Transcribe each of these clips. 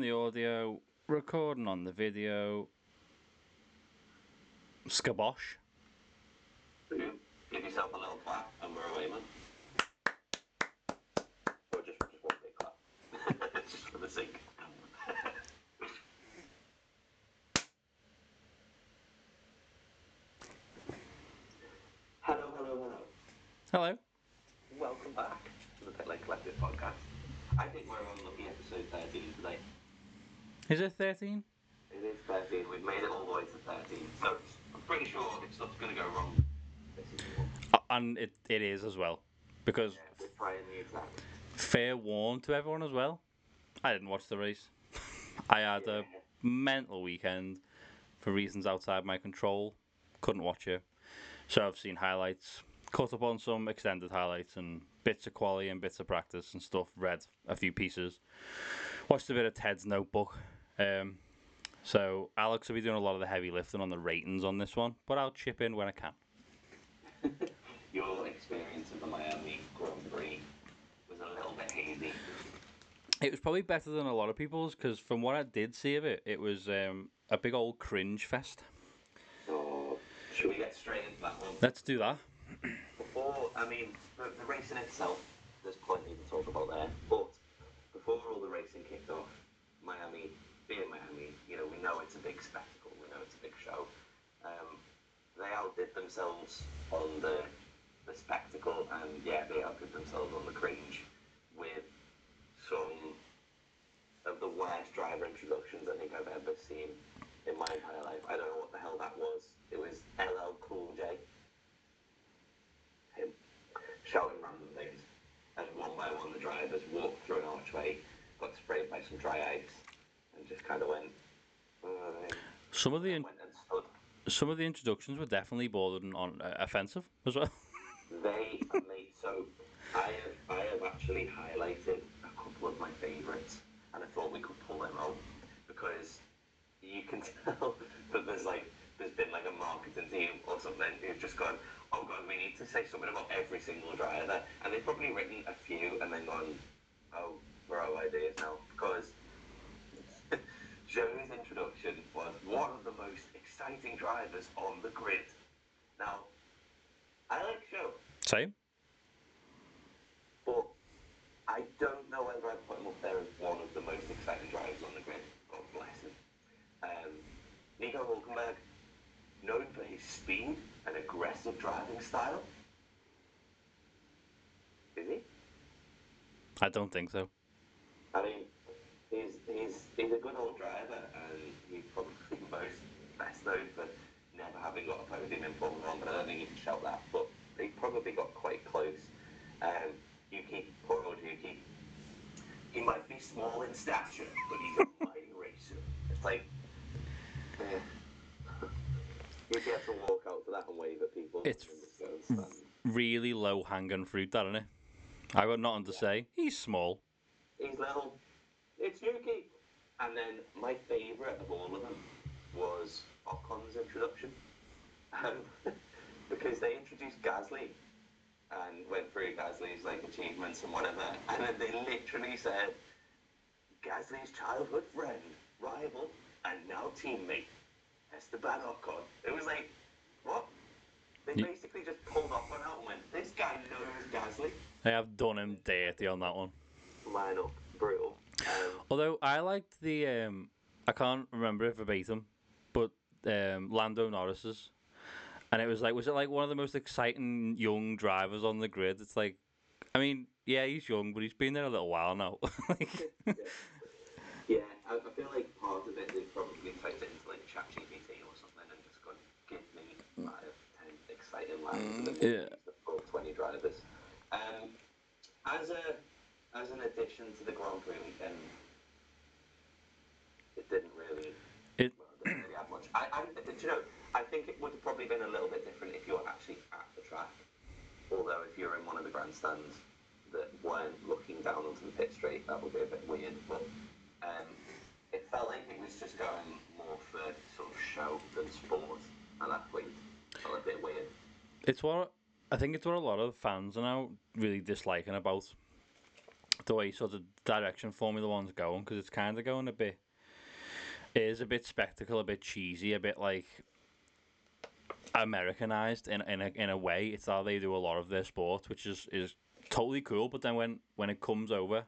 on the audio, recording on the video. Skabosh. Give yourself a little clap and we're away, man. Or just, just one big clap. just for the sake. hello, hello, hello. Hello. Welcome back to the Pitlane Collective podcast. I think we're on lucky episode 13 today. Is it 13? It is 13. We've made it all the way to 13. So I'm pretty sure if stuff's going to go wrong, this is. Uh, and it, it is as well. Because, Yeah, we're trying the exact. fair warn to everyone as well, I didn't watch the race. I had a mental weekend for reasons outside my control. Couldn't watch it. So I've seen highlights, caught up on some extended highlights and bits of quali and bits of practice and stuff. Read a few pieces. Watched a bit of Ted's notebook. Um, so Alex will be doing a lot of the heavy lifting on the ratings on this one, but I'll chip in when I can. Your experience of the Miami Grand Prix was a little bit hazy. It was probably better than a lot of people's because from what I did see of it, it was um, a big old cringe fest. So, should we get straight into that one? Let's do that. Before, I mean, the, the race in itself, there's plenty to talk about there. But before all the racing kicked off, Miami, being Miami, you know, we know it's a big spectacle. We know it's a big show. Um, they outdid themselves on the the spectacle, and yeah, they outdid themselves on the cringe with some of the worst driver introductions I think I've ever seen in my entire life. I don't know what the hell that was. It was LL Cool J him shouting random things. as one by one, the drivers walked through an archway, got sprayed by some dry ice, just kind of went. "Uh," Some of the in- went and stood. some of the introductions were definitely bordering on uh, offensive as well. They made so. I have I have actually highlighted a couple of my favourites, and I thought we could pull them out because you can tell that there's like there's been like a marketing team or something who've just gone, oh god, we need to say something about every single driver, and they've probably written a few and then gone, oh, we're out of ideas now because. Joe's introduction was one of the most exciting drivers on the grid. Now, I like Joe. Same. But I don't know whether I'd put him up there as one of the most exciting drivers on the grid. God bless him. Um, Nico Hulkenberg, known for his speed and aggressive driving style. Is he? I don't think so. I mean, he's, he's, he's a good old driver and he's probably most best known for never having got a podium in Formula 1, but I don't think you can shout that. But he probably got quite close. Um, Yuki, poor old Yuki. He might be small in stature, but he's a mighty racer. It's like, eh. Yuki had to walk out to that and wave at people. It's and just go and stand. Really low hanging fruit, that isn't it? I got nothing to say. He's small. He's little. It's Yuki. And then my favourite of all of them was Ocon's introduction. Um, because they introduced Gasly and went through Gasly's like achievements and whatever. And then they literally said Gasly's childhood friend, rival, and now teammate, Esteban Ocon. It was like, what? They basically just pulled Ocon out and went, this guy knows Gasly. They have done him dirty on that one. Line up, brutal. Although I liked the um, I can't remember it verbatim, but um, Lando Norris's, and it was like, was it like one of the most exciting young drivers on the grid? It's like, I mean, yeah, he's young, but he's been there a little while now. like, Yeah, I, I feel like part of it is probably typed into like ChatGPT or something and just gone, give me five, ten exciting and then yeah. full 20 drivers. Um, as a as an addition to the Grand Prix weekend, it didn't really, It- well, it didn't really have much. I, I, do you know, I think it would have probably been a little bit different if you were actually at the track. Although if you're in one of the grandstands that weren't looking down onto the pit straight, that would be a bit weird. But um, it felt like it was just going more for sort of show than sport at that point. Felt a bit weird. it's what I think it's what a lot of fans are now really disliking about the way sort of direction Formula One's going because it's kind of going a bit. It is a bit spectacle, a bit cheesy, a bit like Americanized in in a, in a way. It's how they do a lot of their sport, which is is totally cool. But then when when it comes over,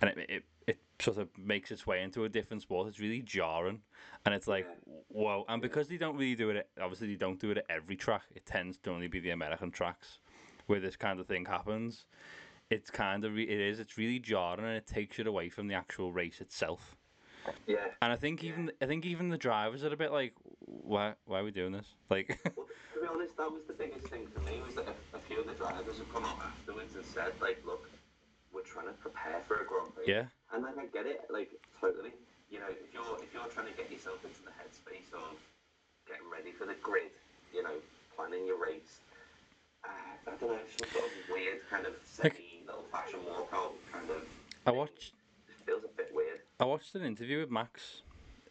and it it, it sort of makes its way into a different sport, it's really jarring, and it's like whoa. And because they don't really do it, obviously they don't do it at every track. It tends to only be the American tracks where this kind of thing happens. It's kind of re- it is. It's really jarring, and it takes it away from the actual race itself. Yeah. And I think even I think even the drivers are a bit like, why why are we doing this? Like, Well, to be honest, that was the biggest thing for me was that a, a few of the drivers have come up afterwards and said, like, look, we're trying to prepare for a Grand Prix. yeah, And like I get it, like totally. You know, if you're if you're trying to get yourself into the headspace of getting ready for the grid, you know, planning your race. Uh, I don't know, some sort of weird kind of semi little fashion walkout kind of. I watched It feels a bit weird. I watched an interview with Max.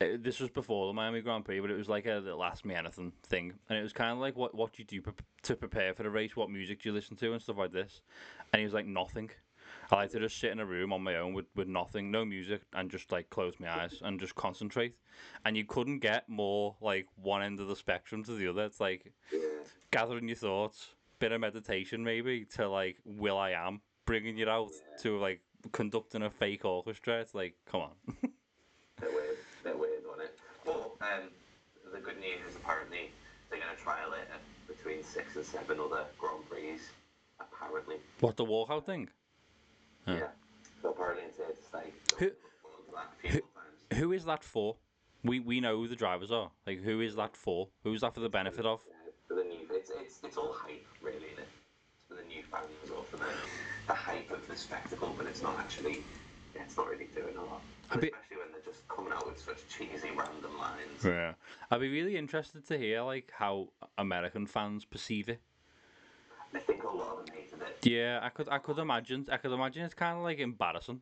Uh, this was before the Miami Grand Prix, but it was like a the last me anything thing, and it was kind of like what what do you do pre- to prepare for the race? What music do you listen to and stuff like this? And he was like nothing. I like to just sit in a room on my own with, with nothing, no music, and just like close my eyes and just concentrate. And you couldn't get more like one end of the spectrum to the other. It's like gathering your thoughts, bit of meditation maybe to like will.i.am, bringing it out to like conducting a fake orchestra. It's like come on. Bit weird. Bit weird on it. But um, the good news is apparently they're going to trial it at between six and seven other Grand Prix. Apparently. what the walkout thing? Huh. Yeah. So apparently it's to stay. Who- Look forward to that a few more times. Who is that for? We we know who the drivers are. Like who is that for? Who's that for the benefit of? Yeah, for the new, it's, it's, it's all hype, really, isn't it? It's for the new fans or for the, the hype of the spectacle, but it's not actually it's not really doing a lot. Bit- especially when they're just coming out with such cheesy random lines. Yeah. I'd be really interested to hear like how American fans perceive it. I think a lot of them hated it. Yeah, I could I could imagine I could imagine it's kind of like embarrassing.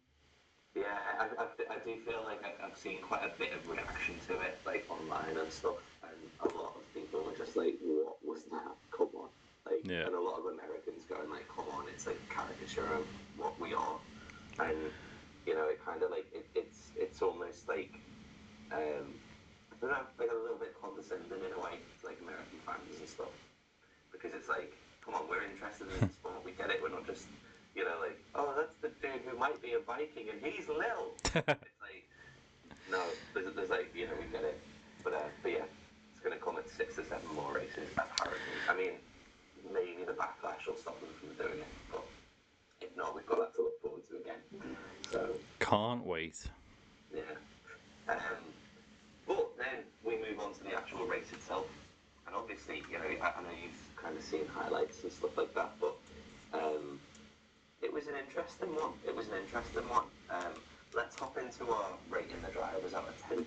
Yeah, I, I, I- do feel like I've seen quite a bit of reaction to it, like online and stuff, and a lot of people were just like, "What was that? Come on!" Like, Yeah. and a lot of Americans going like, "Come on!" It's like caricature of what we are, and you know, it kind of like it, it's it's almost like um, I don't know, like a little bit condescending in a way, to, like American fans and stuff, because it's like, come on, we're interested in this sport, we get it, we're not just you know, like, oh, that's the dude who might be a Viking and he's Lil. it's like, no, there's, there's like, you know, we get it. But, uh, but yeah, it's going to come at six or seven more races, apparently. I mean, maybe the backlash will stop them from doing it, but if not, we've got that to look forward to again. So, Can't wait. yeah. Um, but then we move on to the actual race itself. And obviously, you know, I, I know you've kind of seen highlights and stuff like that, but um, it was an interesting one. It was an interesting one. Um, let's hop into our rating the drivers out of 10.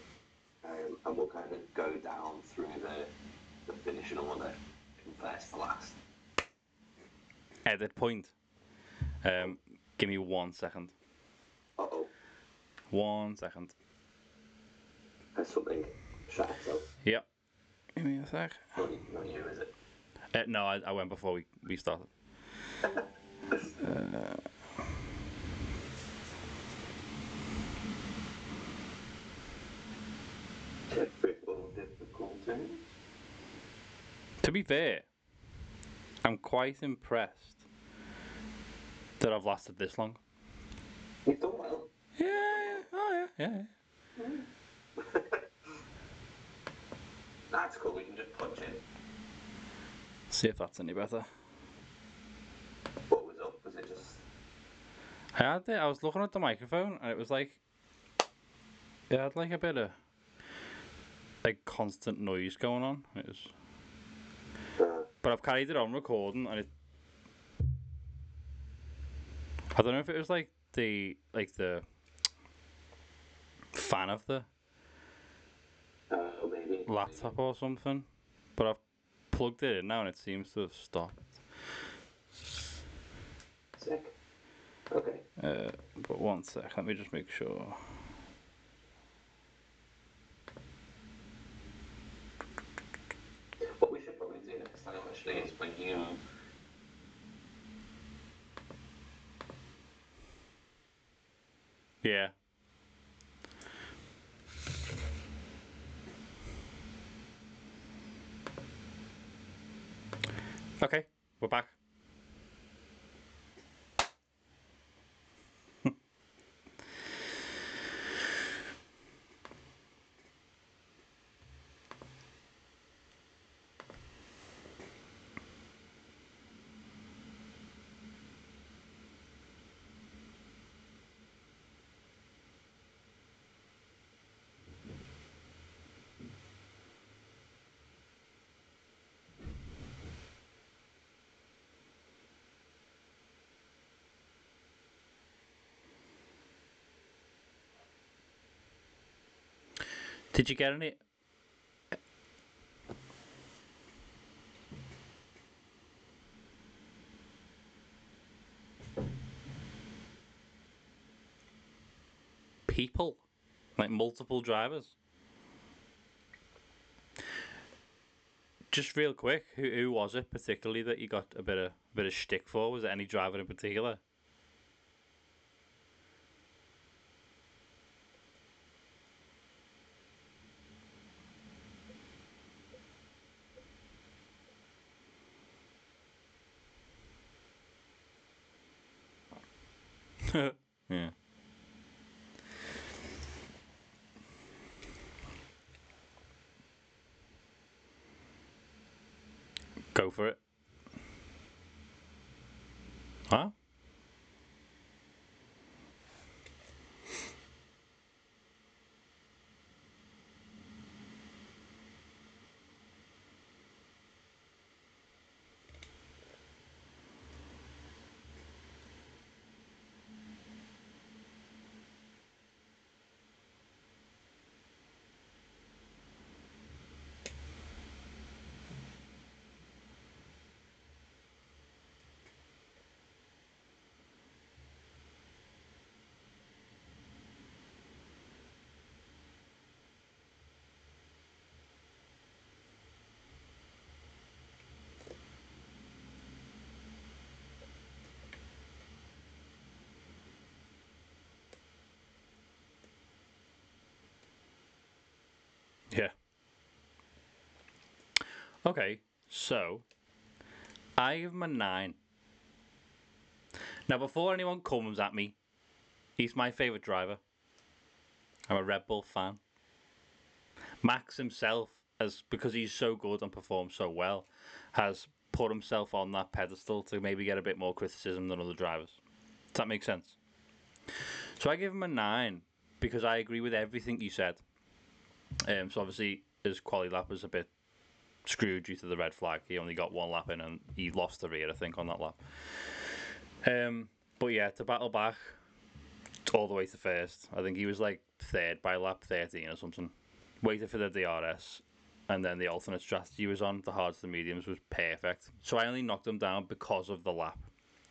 Um, and we'll kind of go down through the, the finishing order from first to last. Edit point. Um, give me one second. Uh One second. has something shut itself. Yep. Give me a sec. Not, not you, is it? Uh, no, I, I went before we, we started. Typical difficulty. To be fair, I'm quite impressed that I've lasted this long. You've done well. Yeah, yeah, oh yeah, yeah. yeah. That's cool. We can just punch in. See if that's any better. What was up? Was it just? I had it. I was looking at the microphone, and it was like it had like a bit of like constant noise going on. It was, Uh, but I've carried it on recording, and it. I don't know if it was like the like the fan of the uh, maybe. laptop or something, but I've plugged it in now, and it seems to have stopped. Sick. Okay. Uh, but one sec, let me just make sure. What we should probably do next time actually is when you Yeah. Okay, we're back. Did you get any? People, like multiple drivers. Just real quick, who who was it particularly that you got a bit of bit of shtick for? Was it any driver in particular? yeah. Go for it. Huh? Yeah. Okay, so I give him a nine. Now, before anyone comes at me, he's my favourite driver. I'm a Red Bull fan. Max himself, as because he's so good and performs so well, has put himself on that pedestal to maybe get a bit more criticism than other drivers. Does that make sense? So I give him a nine because I agree with everything you said. Um, so obviously his quali lap was a bit screwed due to the red flag. He only got one lap in and he lost the rear, I think, on that lap. Um, but yeah, to battle back all the way to first, I think he was like third by lap 13 or something. Waited for the DRS, and then the alternate strategy was on, the hards to the mediums, was perfect. So I only knocked him down because of the lap,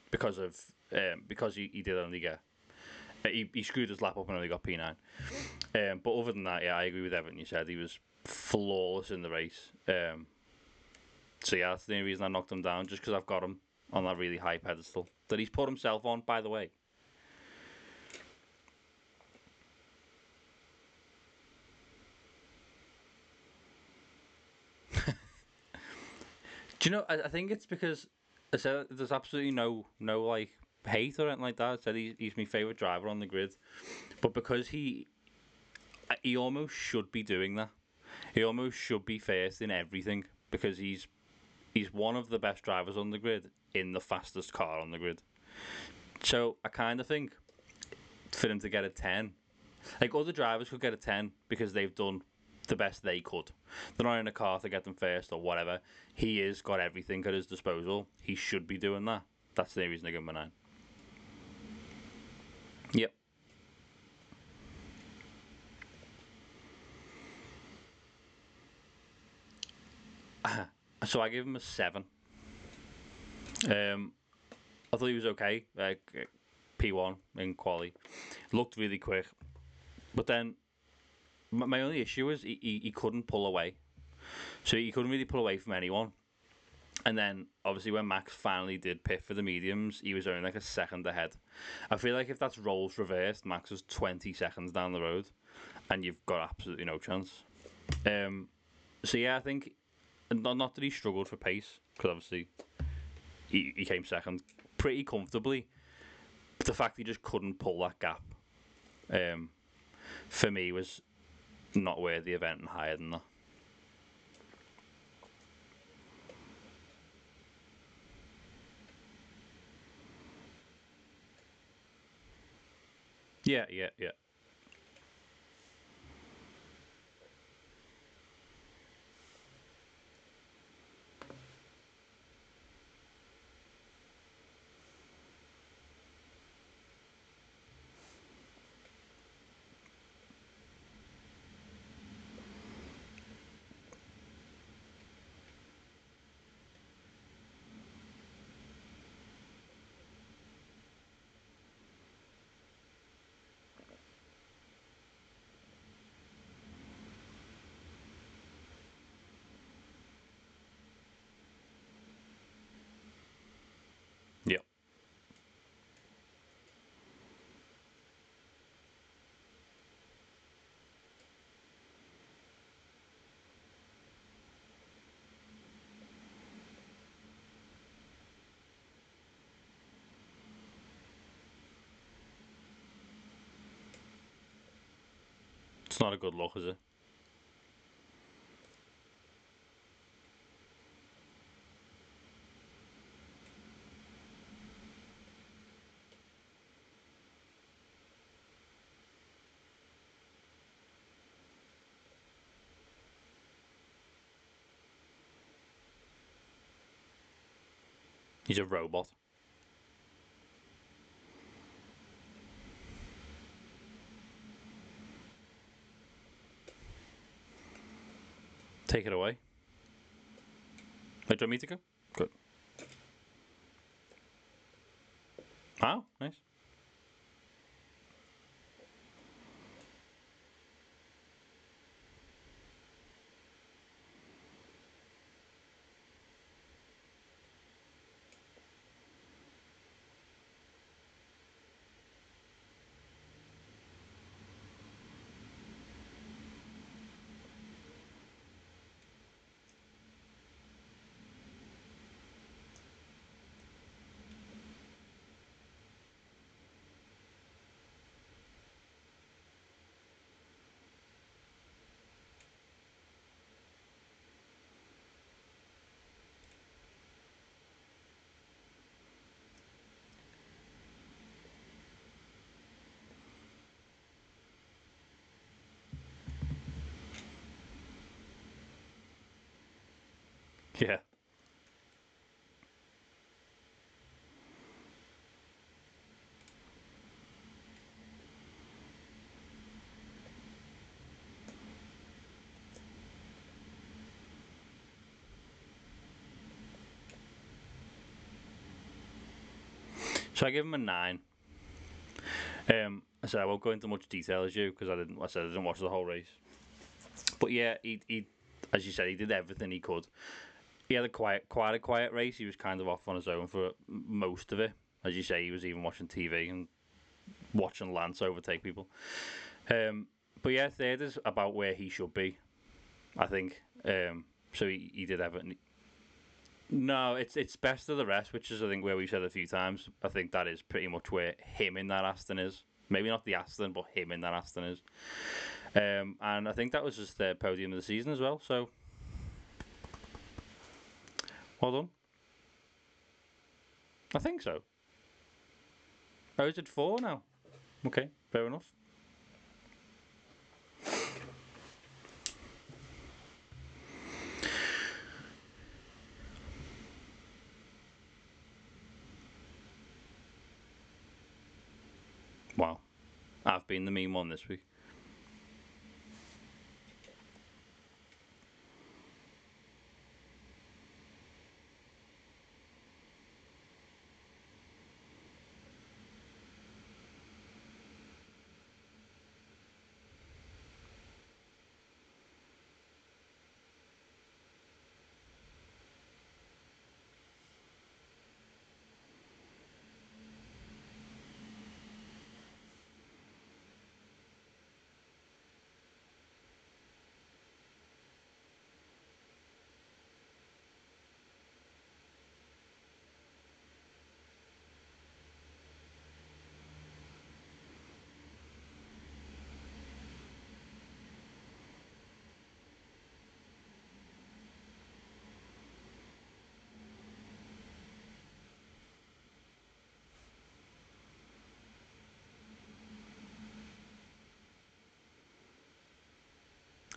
because of um, because he, he did only get he, he screwed his lap up and only got P9. Um, but other than that, yeah, I agree with everything you said. He was flawless in the race. Um, so yeah, that's the only reason I knocked him down, just because I've got him on that really high pedestal that he's put himself on, by the way. Do you know? I, I think it's because I said there's absolutely no no like hate or anything like that. I said he's, he's my favorite driver on the grid, but because he he almost should be doing that. He almost should be first in everything because he's he's one of the best drivers on the grid in the fastest car on the grid. So I kind of think for him to get a 10, like other drivers could get a 10 because they've done the best they could. They're not in a car to get them first or whatever. He has got everything at his disposal. He should be doing that. That's the reason they give him a 9. so I give him a seven. Um, I thought he was okay. Like P1 in quali, looked really quick, but then my, only issue is he, he, he couldn't pull away, so he couldn't really pull away from anyone. And then obviously when Max finally did pit for the mediums, he was only like a second ahead. I feel like if that's roles reversed, Max was 20 seconds down the road, and you've got absolutely no chance. Um, so yeah, I think not, not that he struggled for pace because obviously he, he came second pretty comfortably. But the fact he just couldn't pull that gap, um, for me was not worth the event and higher than that. Yeah, yeah, yeah. Yep. It's not a good look, is it? He's a robot. Take it away. Wait, do you want me to go? Good. Oh, nice. Yeah. So I give him a nine. Um, I said I won't go into much detail as you because I didn't. I said I didn't watch the whole race. But yeah, he, he, as you said, he did everything he could. He had a quiet, quite a quiet race. He was kind of off on his own for most of it. As you say, he was even watching TV and watching Lance overtake people. Um, but yeah, third is about where he should be. I think. Um, so he, he did everything. No, it's it's best of the rest, which is I think where we've said a few times. I think that is pretty much where him in that Aston is. Maybe not the Aston, but him in that Aston is. Um, and I think that was just the podium of the season as well. So, well done. I think so. Oh, is it four now? Okay, fair enough. Wow. I've been the mean one this week.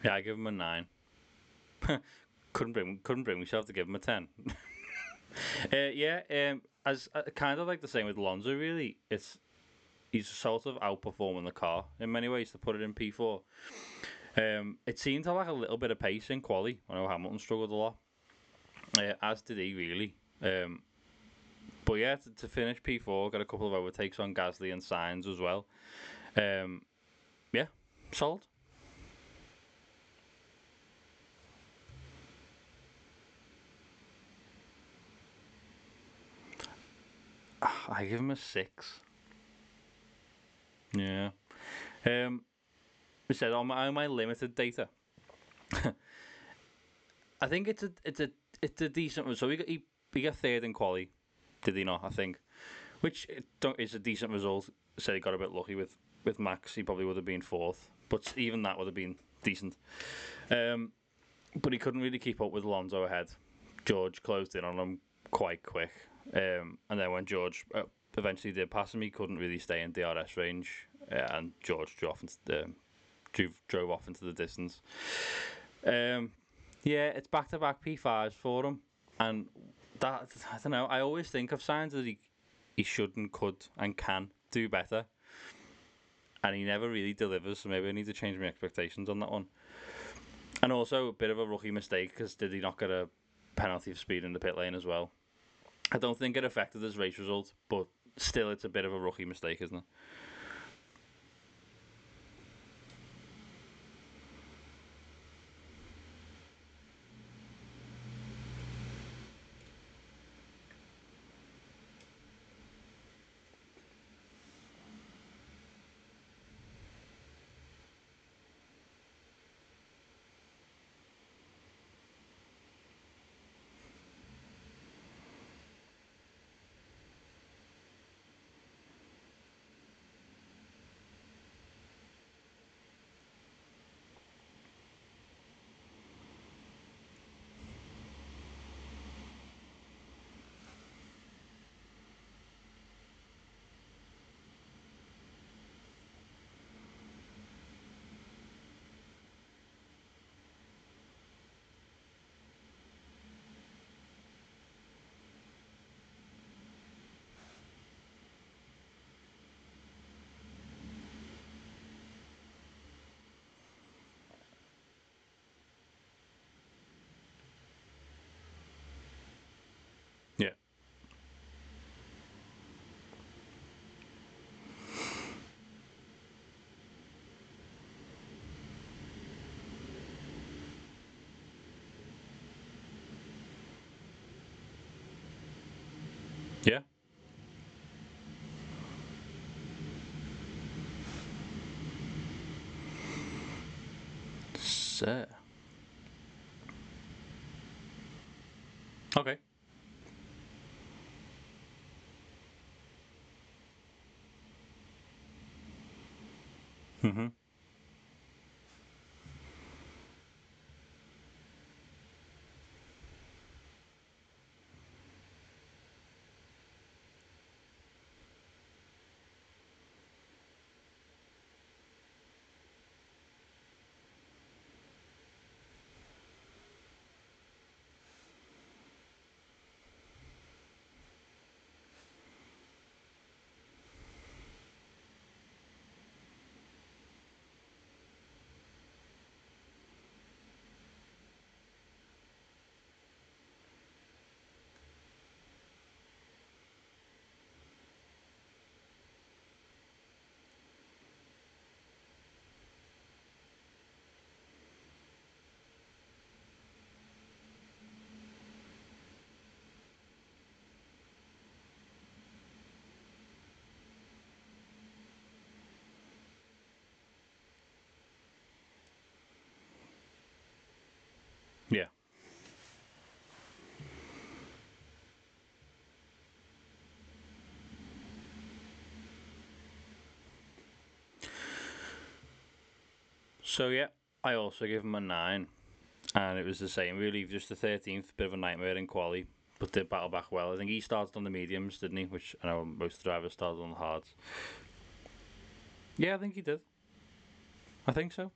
Yeah, I give him a nine. couldn't bring couldn't bring myself to give him a ten. uh, yeah, um, as uh, kind of like the same with Alonso. Really, it's he's sort of outperforming the car in many ways to put it in P four. Um, it seemed to lack a little bit of pace in quali. I know Hamilton struggled a lot, uh, as did he really. Um, but yeah, to, to finish P4, got a couple of overtakes on Gasly and Sainz as well. Um, yeah, sold. I give him a six. Yeah. Um, I said on my, on my limited data. I think it's a it's a it's a decent one. So we got he, we got third in quali, did he not? I think, which is a decent result. Said he got a bit lucky with with Max. He probably would have been fourth, but even that would have been decent. Um, but he couldn't really keep up with Alonso ahead. George closed in on him quite quick, um, and then when George uh, eventually did pass him, he couldn't really stay in DRS range, uh, and George drove off into the drove, drove off into the distance. Um, yeah, it's back to back P5s for him, and that I don't know. I always think of Sainz that he he should and could and can do better, and he never really delivers. So maybe I need to change my expectations on that one. And also a bit of a rookie mistake because did he not get a penalty for speed in the pit lane as well? I don't think it affected his race result, but still, it's a bit of a rookie mistake, isn't it? Yeah. Yeah. So. So yeah, I also give him a nine, and it was the same. Really, just the thirteenth bit of a nightmare in quali, but did battle back well. I think he started on the mediums, didn't he? Which I know most drivers started on the hards. Yeah, I think he did. I think so.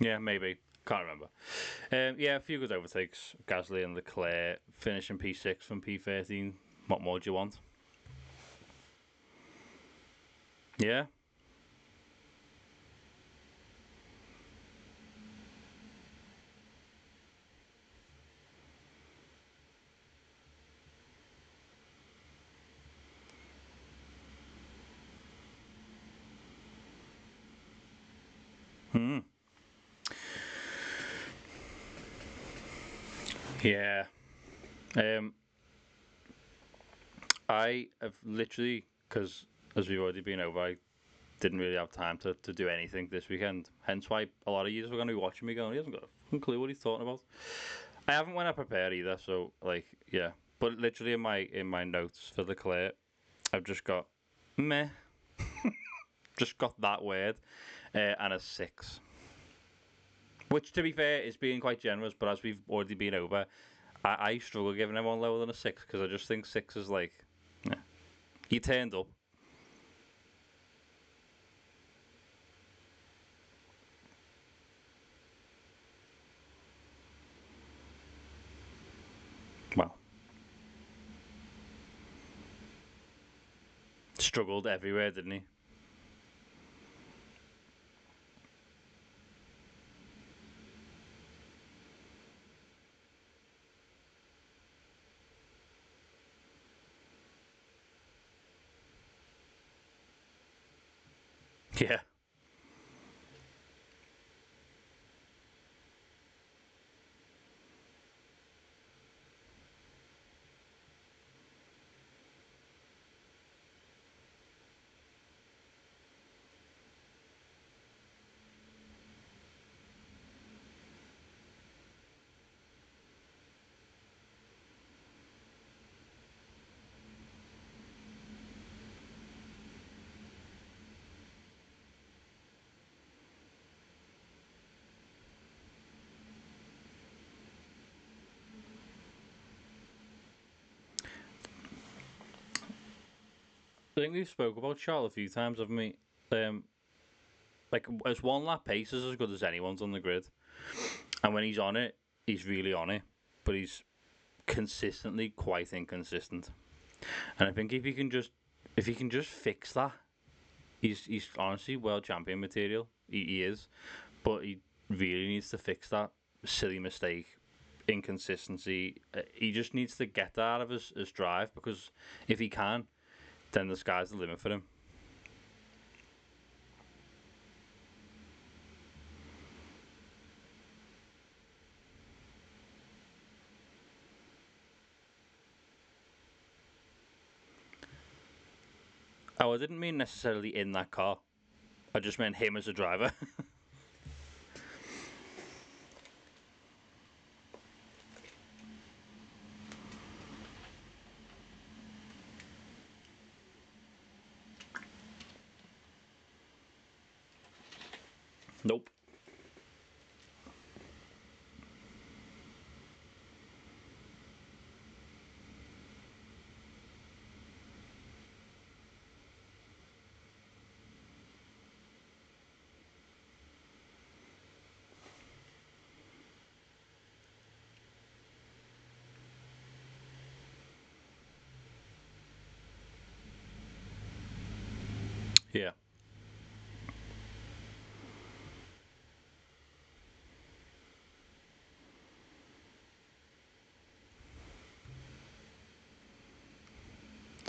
Yeah, maybe. Can't remember. Um, yeah, a few good overtakes. Gasly and Leclerc finishing P6 from P13. What more do you want? Yeah. Hmm. Yeah. Um, I have literally, because as we've already been over, I didn't really have time to, to do anything this weekend. Hence why a lot of you were going to be watching me going, he hasn't got a clue what he's talking about. I haven't went up prepared either, so like yeah. But literally in my in my notes for the clip, I've just got meh. just got that word uh, and a six. Which, to be fair, is being quite generous, but as we've already been over, I, I struggle giving everyone lower than a six because I just think six is like, yeah. you turned up. Well, struggled everywhere, didn't he? Yeah. I think we've spoke about Charles a few times, haven't we? Um, like as one lap pace is as good as anyone's on the grid, and when he's on it, he's really on it. But he's consistently quite inconsistent, and I think if he can just if he can just fix that, he's he's honestly world champion material. He, he is, but he really needs to fix that silly mistake, inconsistency. Uh, he just needs to get that out of his, his drive because if he can, then the sky's the limit for him. Oh, I didn't mean necessarily in that car. I just meant him as a driver.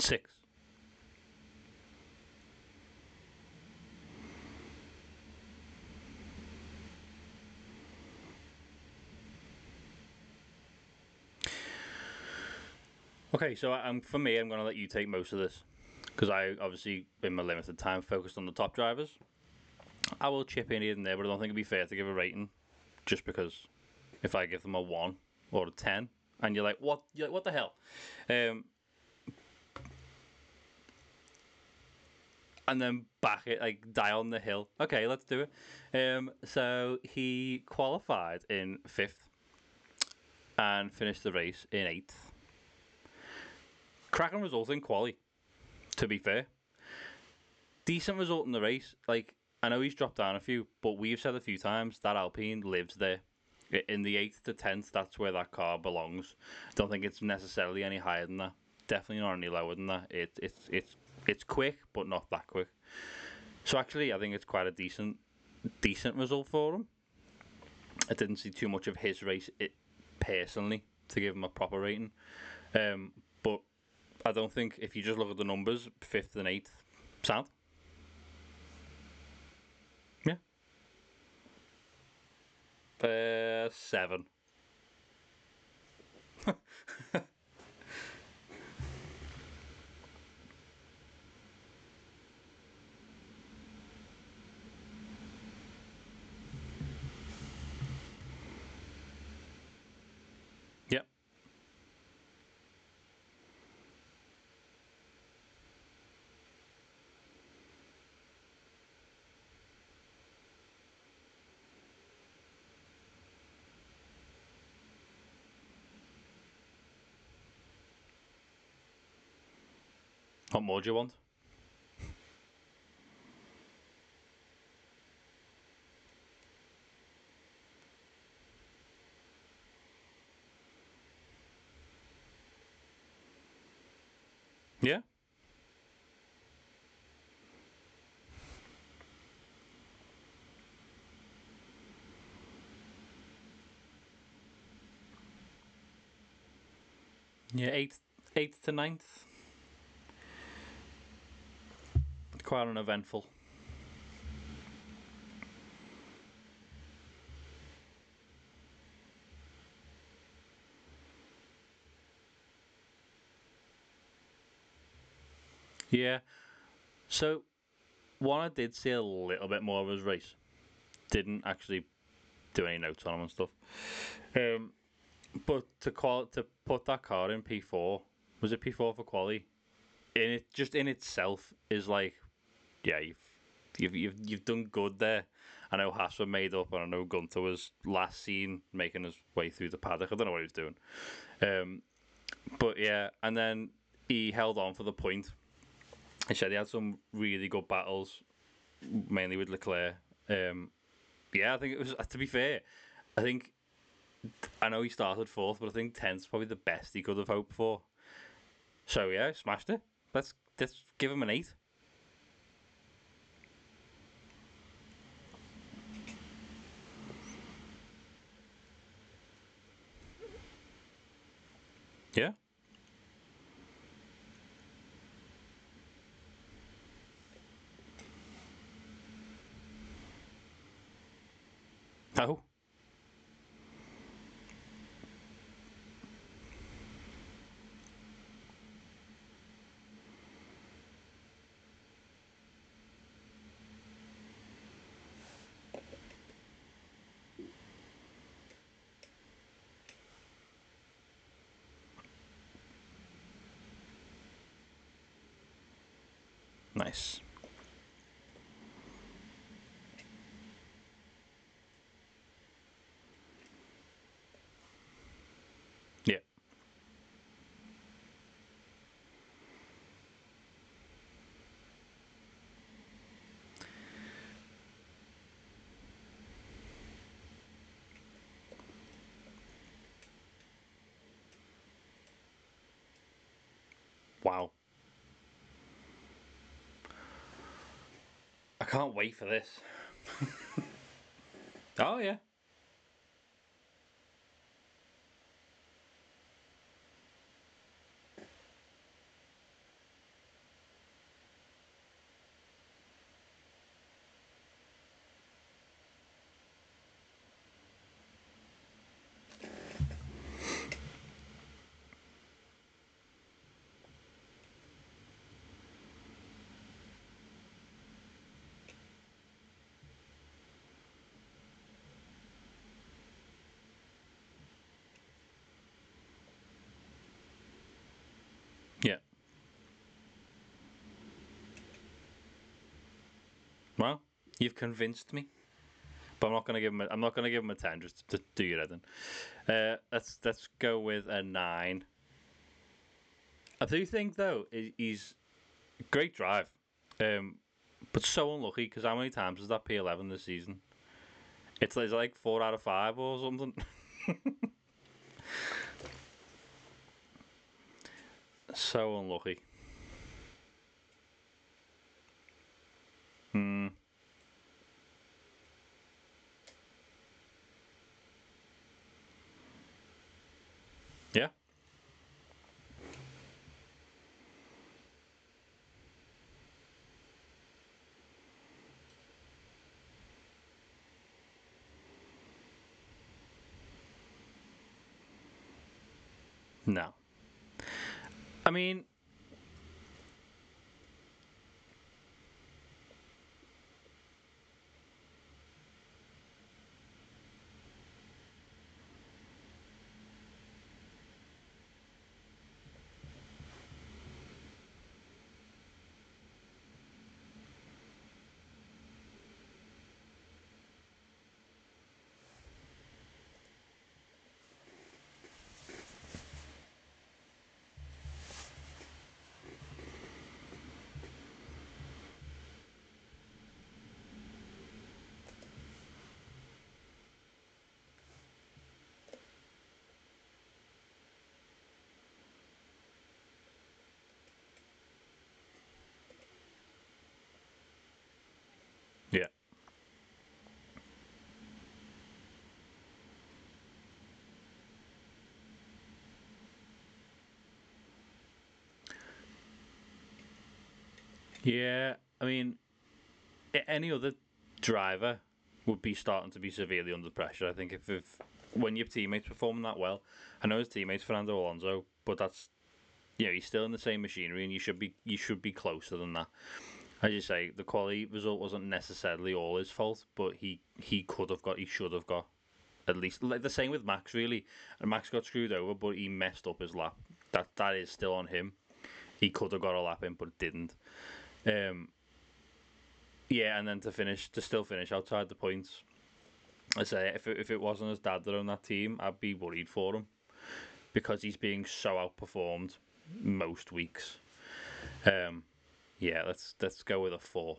6. Okay, so um, for me, I'm going to let you take most of this because I obviously, in my limited time, focused on the top drivers. I will chip in here and there, but I don't think it'd be fair to give a rating just because if I give them a 1 or a 10 and you're like, what, you're like, what the hell? Um, and then back it like die on the hill. Okay, let's do it. Um, so he qualified in fifth and finished the race in eighth. Cracking result in quali, to be fair. Decent result in the race. Like I know he's dropped down a few, but we've said a few times that Alpine lives there. In the eighth to tenth, that's where that car belongs. Don't think it's necessarily any higher than that. Definitely not any lower than that. It, it's it's it's quick, but not that quick. So actually, I think it's quite a decent decent result for him. I didn't see too much of his race it, personally to give him a proper rating. Um, but I don't think if you just look at the numbers, fifth and eighth, sound. Yeah. Uh, seven. Yep. What more do you want? Yeah. Yeah, eighth, eighth to ninth. Quite uneventful. Yeah. So, one I did see a little bit more of his race. Didn't actually do any notes on him and stuff. Um, but to call to put that car in P four was it P four for quali? In it just in itself is like, yeah, you've you've you've, you've done good there. I know Haas were made up, and I know Gunther was last seen making his way through the paddock. I don't know what he was doing. Um, but yeah, and then he held on for the point. He said he had some really good battles, mainly with Leclerc. Um, yeah, I think it was. To be fair, I think I know he started fourth, but I think tenth's probably the best he could have hoped for. So yeah, smashed it. Let's let's give him an eight. Yeah. No. Nice. Can't wait for this. oh yeah. Well, you've convinced me. But I'm not gonna give him. A, I'm not gonna give him a ten. Just to do your head. Uh, let's let's go with a nine. I do think though he's great drive, um, But so unlucky because how many times is that P11 this season? It's like, it's like four out of five or something. so unlucky. Hmm. Yeah. No. I mean, yeah. Yeah, I mean, any other driver would be starting to be severely under pressure. I think if, if when your teammates performing that well, I know his teammates Fernando Alonso, but that's you know he's still in the same machinery, and you should be you should be closer than that. As you say, the quality result wasn't necessarily all his fault, but he he could have got, he should have got at least like the same with Max really. And Max got screwed over, but he messed up his lap. That that is still on him. He could have got a lap in, but didn't. Um, yeah, and then to finish, to still finish outside the points. I say if it, if it wasn't his dad that owned that team, I'd be worried for him because he's being so outperformed most weeks. Um, yeah, let's let's go with a four.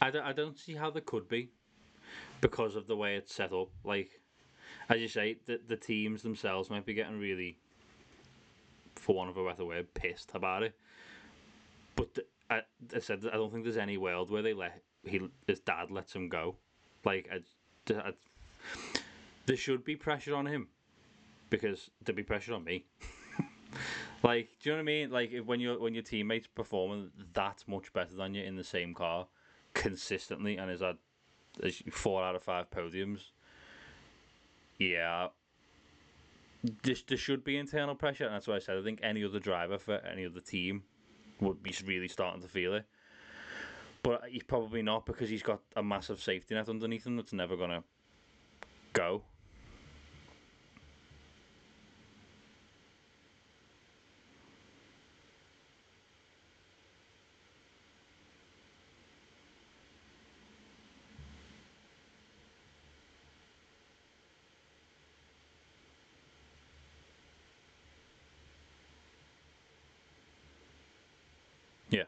I don't, I don't see how there could be because of the way it's set up. Like, as you say, the, the teams themselves might be getting really, for want of a better word, pissed about it. But th- I, I said I don't think there's any world where they let he his dad lets him go. Like, I, I, there should be pressure on him because there'd be pressure on me. like, do you know what I mean? Like, if, when your when your teammates performing that much better than you in the same car consistently and has had four out of five podiums. Yeah, this there should be internal pressure, and that's why I said I think any other driver for any other team would be really starting to feel it. But he's probably not because he's got a massive safety net underneath him that's never gonna go. Yeah.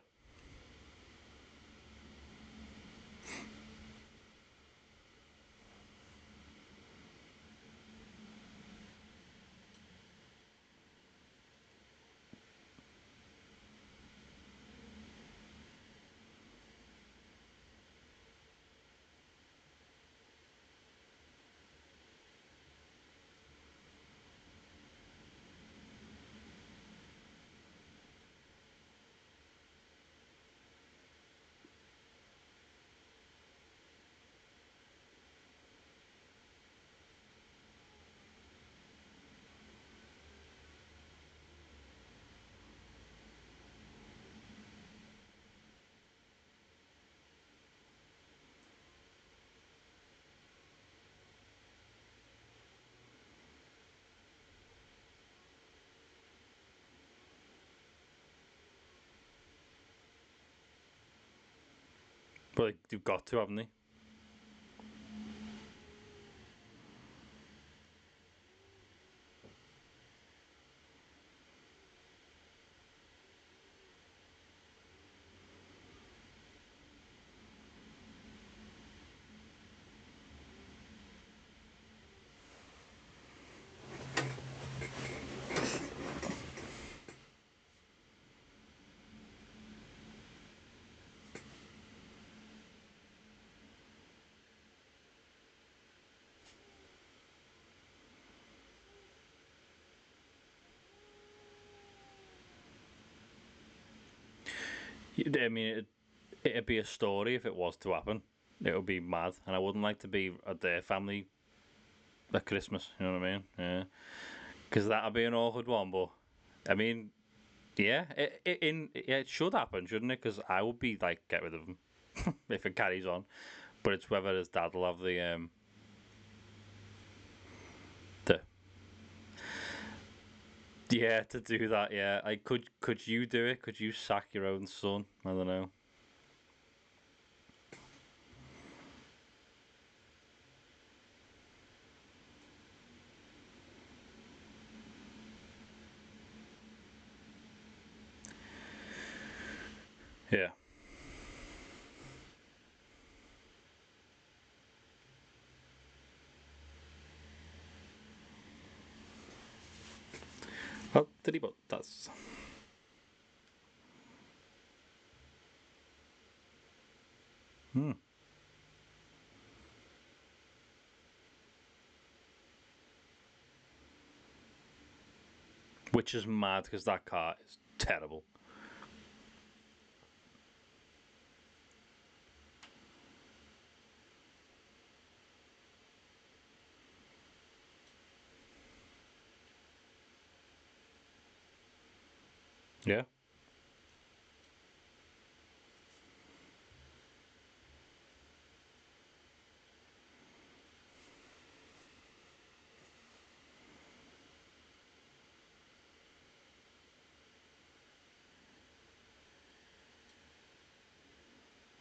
Well, they've got I mean, it, it'd be a story if it was to happen. It would be mad, and I wouldn't like to be at their family at Christmas. You know what I mean? Yeah, because that'd be an awkward one. But I mean, yeah, it, it in yeah, it should happen, shouldn't it? Because I would be like, get rid of him if it carries on. But it's whether his dad will have the um the yeah to do that. Yeah, I could. Could you do it? Could you sack your own son? I don't know. Yeah. Well, did he? But that's. Hmm. Which is mad because that car is terrible. Yeah.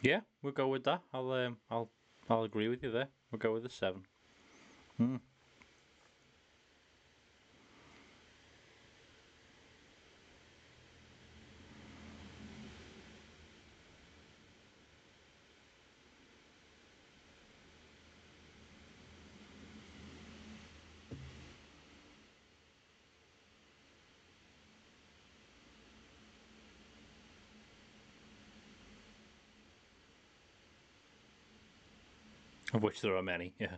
Yeah, we'll go with that. I'll um, I'll I'll agree with you there. We'll go with the seven. Hmm. Of which there are many. Yeah.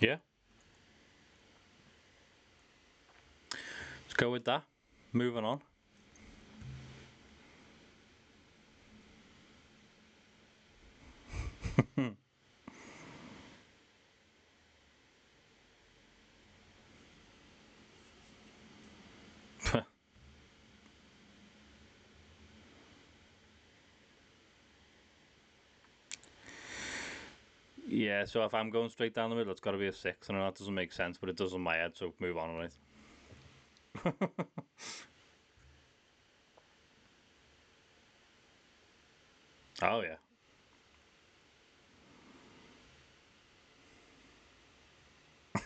Yeah. Let's go with that. Moving on. yeah, so if I'm going straight down the middle, it's got to be a six. I know that doesn't make sense, but it does in my head, so move on, right? oh, yeah.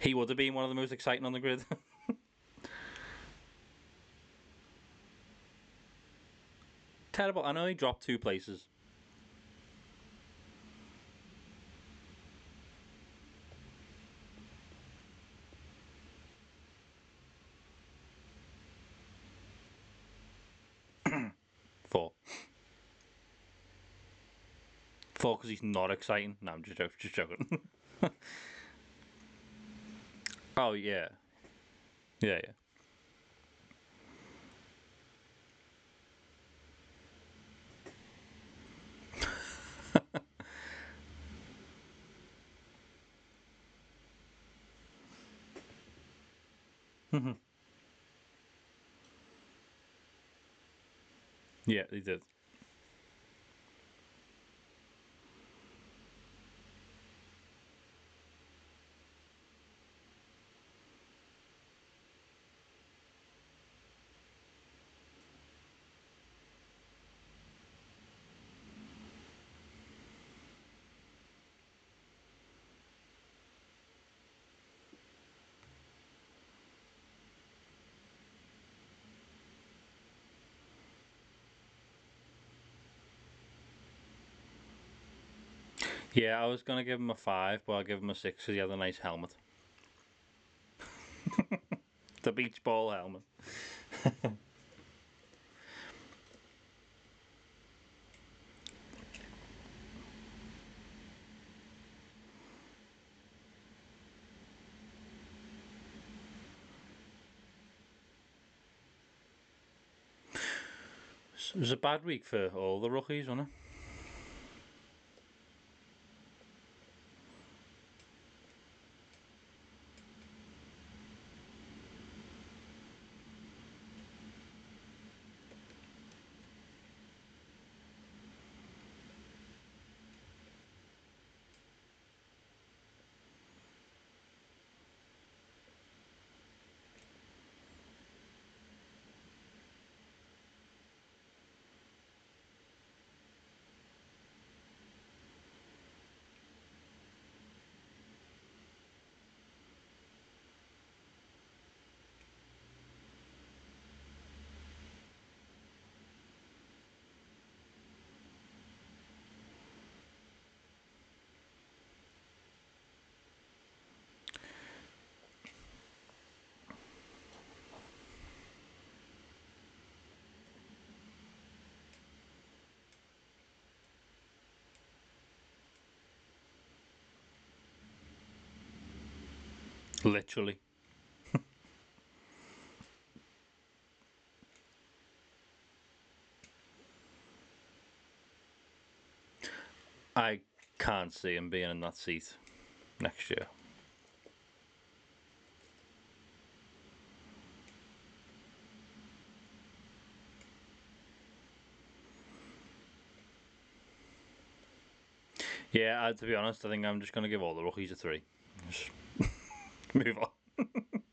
he would have been one of the most exciting on the grid. Terrible. I know he dropped two places. for because he's not exciting. No, I'm just joking. Just joking. oh yeah, yeah, yeah. yeah, he did. Yeah, I was gonna give him a five, but I'll give him a six because he had a nice helmet. the beach ball helmet. it was a bad week for all the rookies, wasn't it? Literally. I can't see him being in that seat next year. Yeah, to be honest, I think I'm just going to give all the rookies a three. Just move on.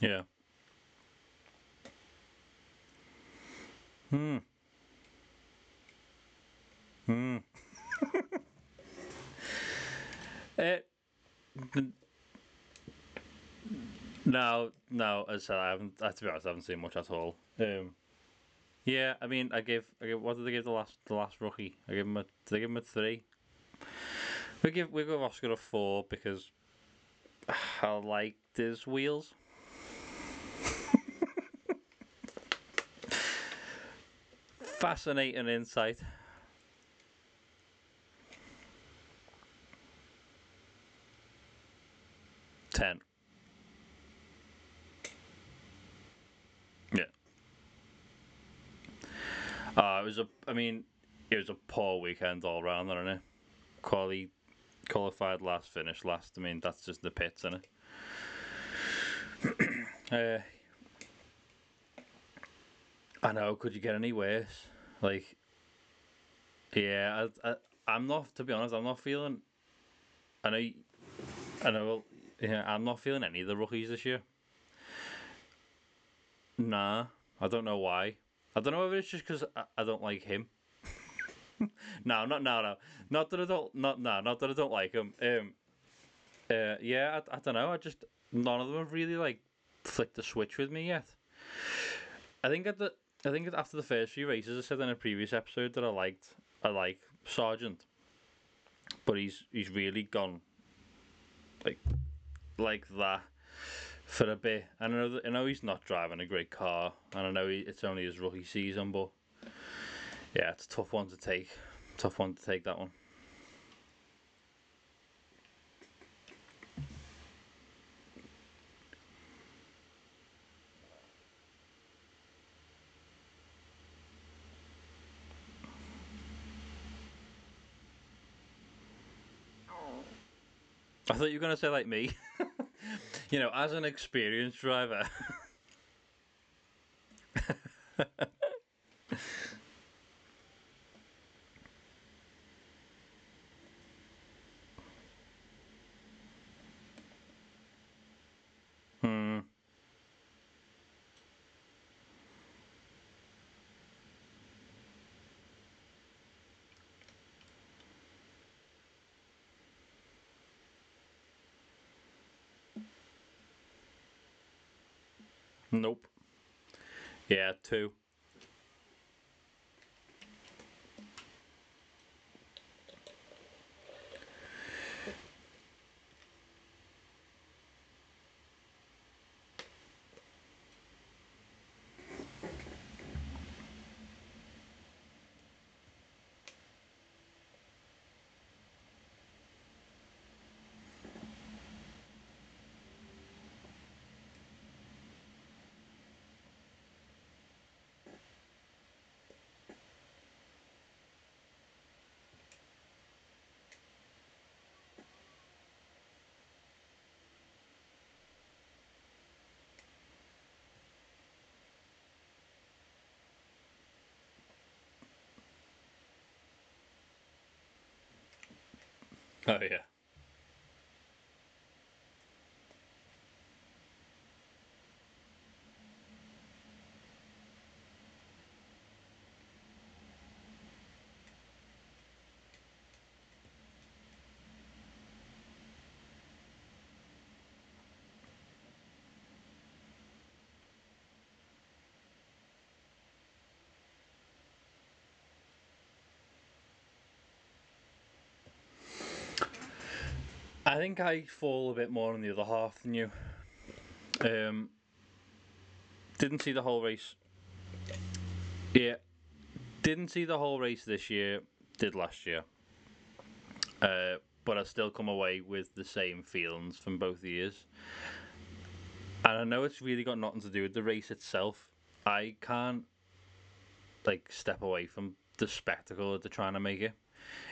Yeah. Hmm. Hmm. uh, no, no. As I said, I haven't. To be honest, I haven't seen much at all. Um, yeah, I mean, I gave. I gave. What did they give the last? The last rookie? I gave him a. Did they give him a three? We give. We give Oscar a four because I liked his wheels. Fascinating insight. Ten. Yeah. Uh, it was a. I mean, it was a poor weekend all round, wasn't it? Quali, qualified last, finished last. I mean, that's just the pits, isn't it? uh, I know. Could you get any worse? Like, yeah, I, I, I'm not. To be honest, I'm not feeling. I know. I know. Yeah, I'm not feeling any of the rookies this year. Nah, I don't know why. I don't know if it's just because I, I don't like him. no, not no, no, not that I don't, not no, not that I don't like him. Um, uh, yeah, I, I don't know. I just none of them have really like flicked the switch with me yet. I think at the, I think after the first few races, I said in a previous episode that I liked, I like Sargeant, but he's he's really gone, like, like that for a bit. And I know that, I know he's not driving a great car, and I know he, it's only his rookie season, but yeah, it's a tough one to take. Tough one to take that one. Thought you were gonna say like me. you know, as an experienced driver. hmm. Nope. Yeah, two. Oh yeah. I think I fall a bit more on the other half than you. Um, didn't see the whole race. Yeah, didn't see the whole race this year. Did last year. Uh, but I still come away with the same feelings from both years. And I know it's really got nothing to do with the race itself. I can't like step away from the spectacle that they're trying to make it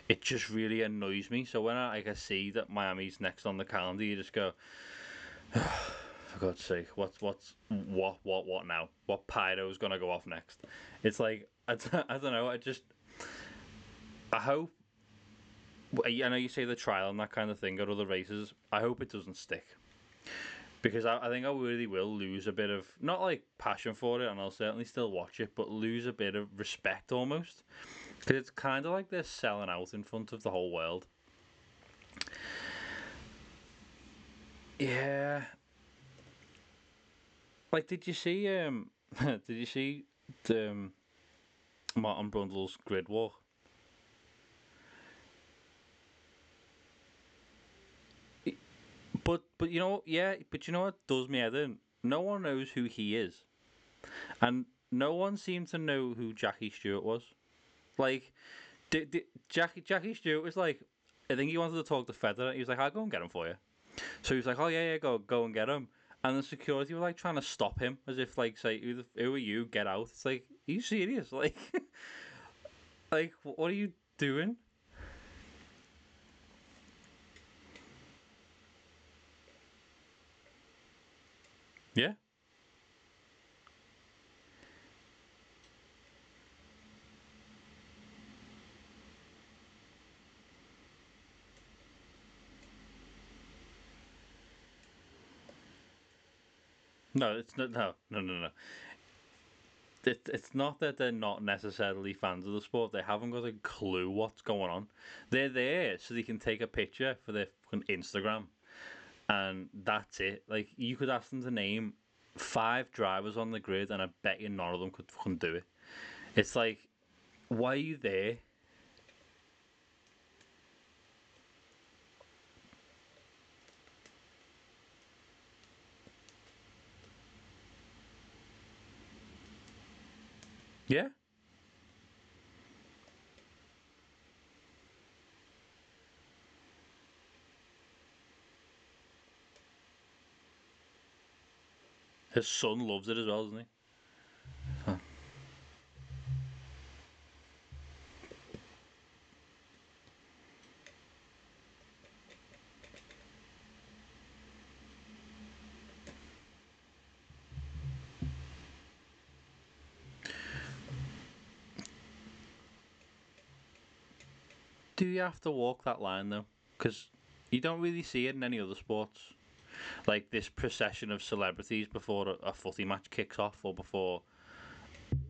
it just really annoys me. So when I like I see that Miami's next on the calendar, you just go, for God's sake, what's what's what what what now? What pyro's gonna go off next? It's like I, don't know. I just I hope. I I know you say the trial and that kind of thing at other races. I hope it doesn't stick. Because I, I think I really will lose a bit of not like passion for it, and I'll certainly still watch it, but lose a bit of respect almost. Because it's kind of like they're selling out in front of the whole world. Yeah. Like, did you see? Um, did you see the, um, Martin Brundle's grid? I- But but you know yeah, but you know what does me in? No one knows who he is, and no one seemed to know who Jackie Stewart was. Like, did, did Jackie Jackie Stewart was like, I think he wanted to talk to Federer. He was like, "I'll go and get him for you." So he was like, "Oh yeah, yeah, go go and get him." And the security were like trying to stop him, as if like, say, who, the, who are you? Get out! It's like, are you serious? Like, like what are you doing? Yeah. No, it's not. No, no, no, no. It, it's not that they're not necessarily fans of the sport. They haven't got a clue what's going on. They're there so they can take a picture for their fucking Instagram, and that's it. Like you could ask them to name five drivers on the grid, and I bet you none of them could fucking do it. It's like, why are you there? Yeah. His son loves it as well, doesn't he? Do you have to walk that line though? Because you don't really see it in any other sports. Like this procession of celebrities before a, a footy match kicks off or before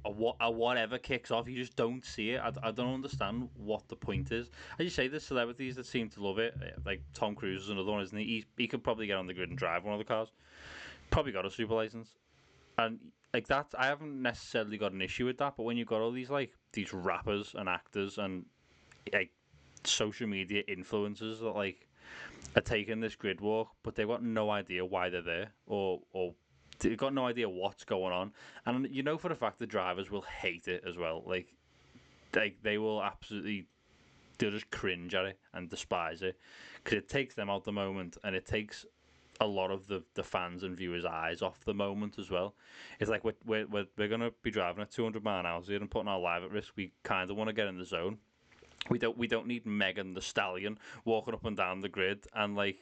a, wha- a whatever kicks off. You just don't see it. I, I don't understand what the point is. As you say, there's celebrities that seem to love it. eh, Like Tom Cruise is another one, isn't he? He, he could probably get on the grid and drive one of the cars. Probably got a super license. And like that, I haven't necessarily got an issue with that. But when you've got all these like these rappers and actors and like social media influencers that like are taking this grid walk, but they've got no idea why they're there, or or they've got no idea what's going on, and you know for a fact the drivers will hate it as well. Like, like they will absolutely, they'll just cringe at it and despise it, because it takes them out the moment, and it takes a lot of the, the fans and viewers' eyes off the moment as well. It's like we're we're we're, we're gonna be driving at 200 mile an hour here and putting our life at risk. We kind of want to get in the zone. We don't we don't need Megan Thee Stallion walking up and down the grid and like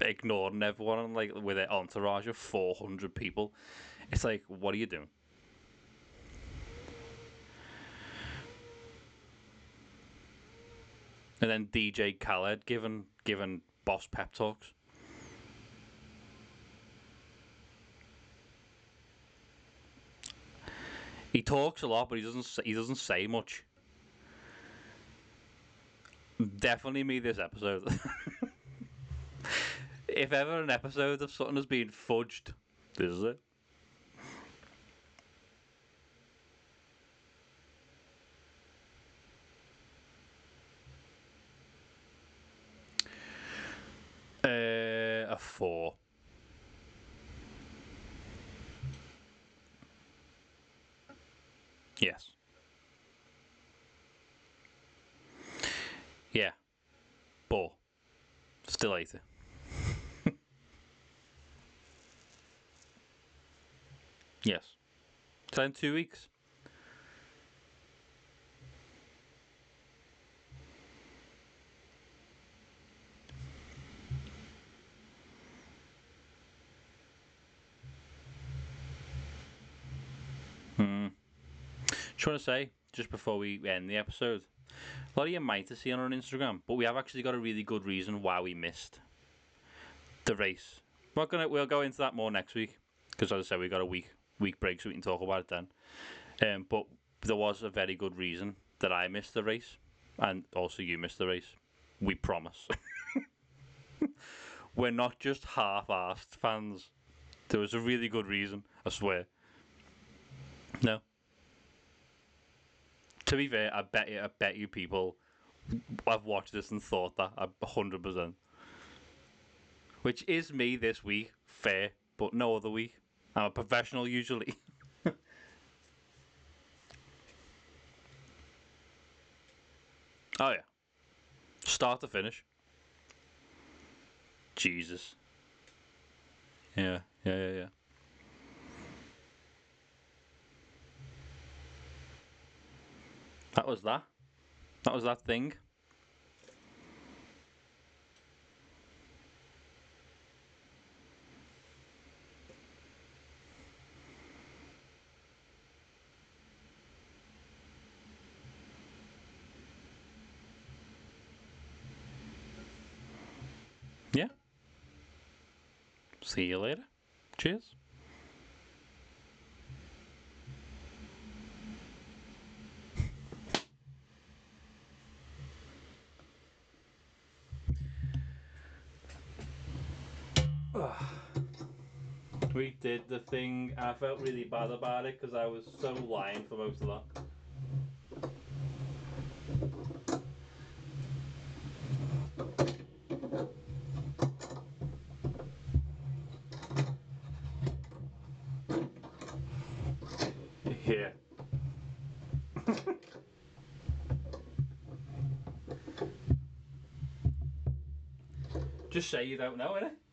ignoring everyone and like with an entourage of four hundred people. It's like, what are you doing? And then DJ Khaled giving giving boss pep talks. He talks a lot, but he doesn't. He doesn't say much. Definitely me this episode. if ever an episode of something has been fudged, this is it. Uh, a four. Yes. Yeah. But still 80. yes. In two weeks. Hmm. Just want to say, just before we end the episode, a lot of you might have seen on Instagram, but we have actually got a really good reason why we missed the race. We're gonna we'll go into that more next week because, as I said, we got a week week break, so we can talk about it then. Um, but there was a very good reason that I missed the race, and also you missed the race. We promise. We're not just half-assed fans. There was a really good reason. I swear. No. To be fair, I bet you, I bet you people have watched this and thought that hundred percent. Which is me this week, fair, but no other week. I'm a professional usually. oh yeah, start to finish. Jesus. Yeah, yeah, yeah, yeah. That was that. That was that thing. Yeah. See you later. Cheers. We did the thing, I felt really bad about it because I was so lying for most of that. Yeah. Just say you don't know, innit?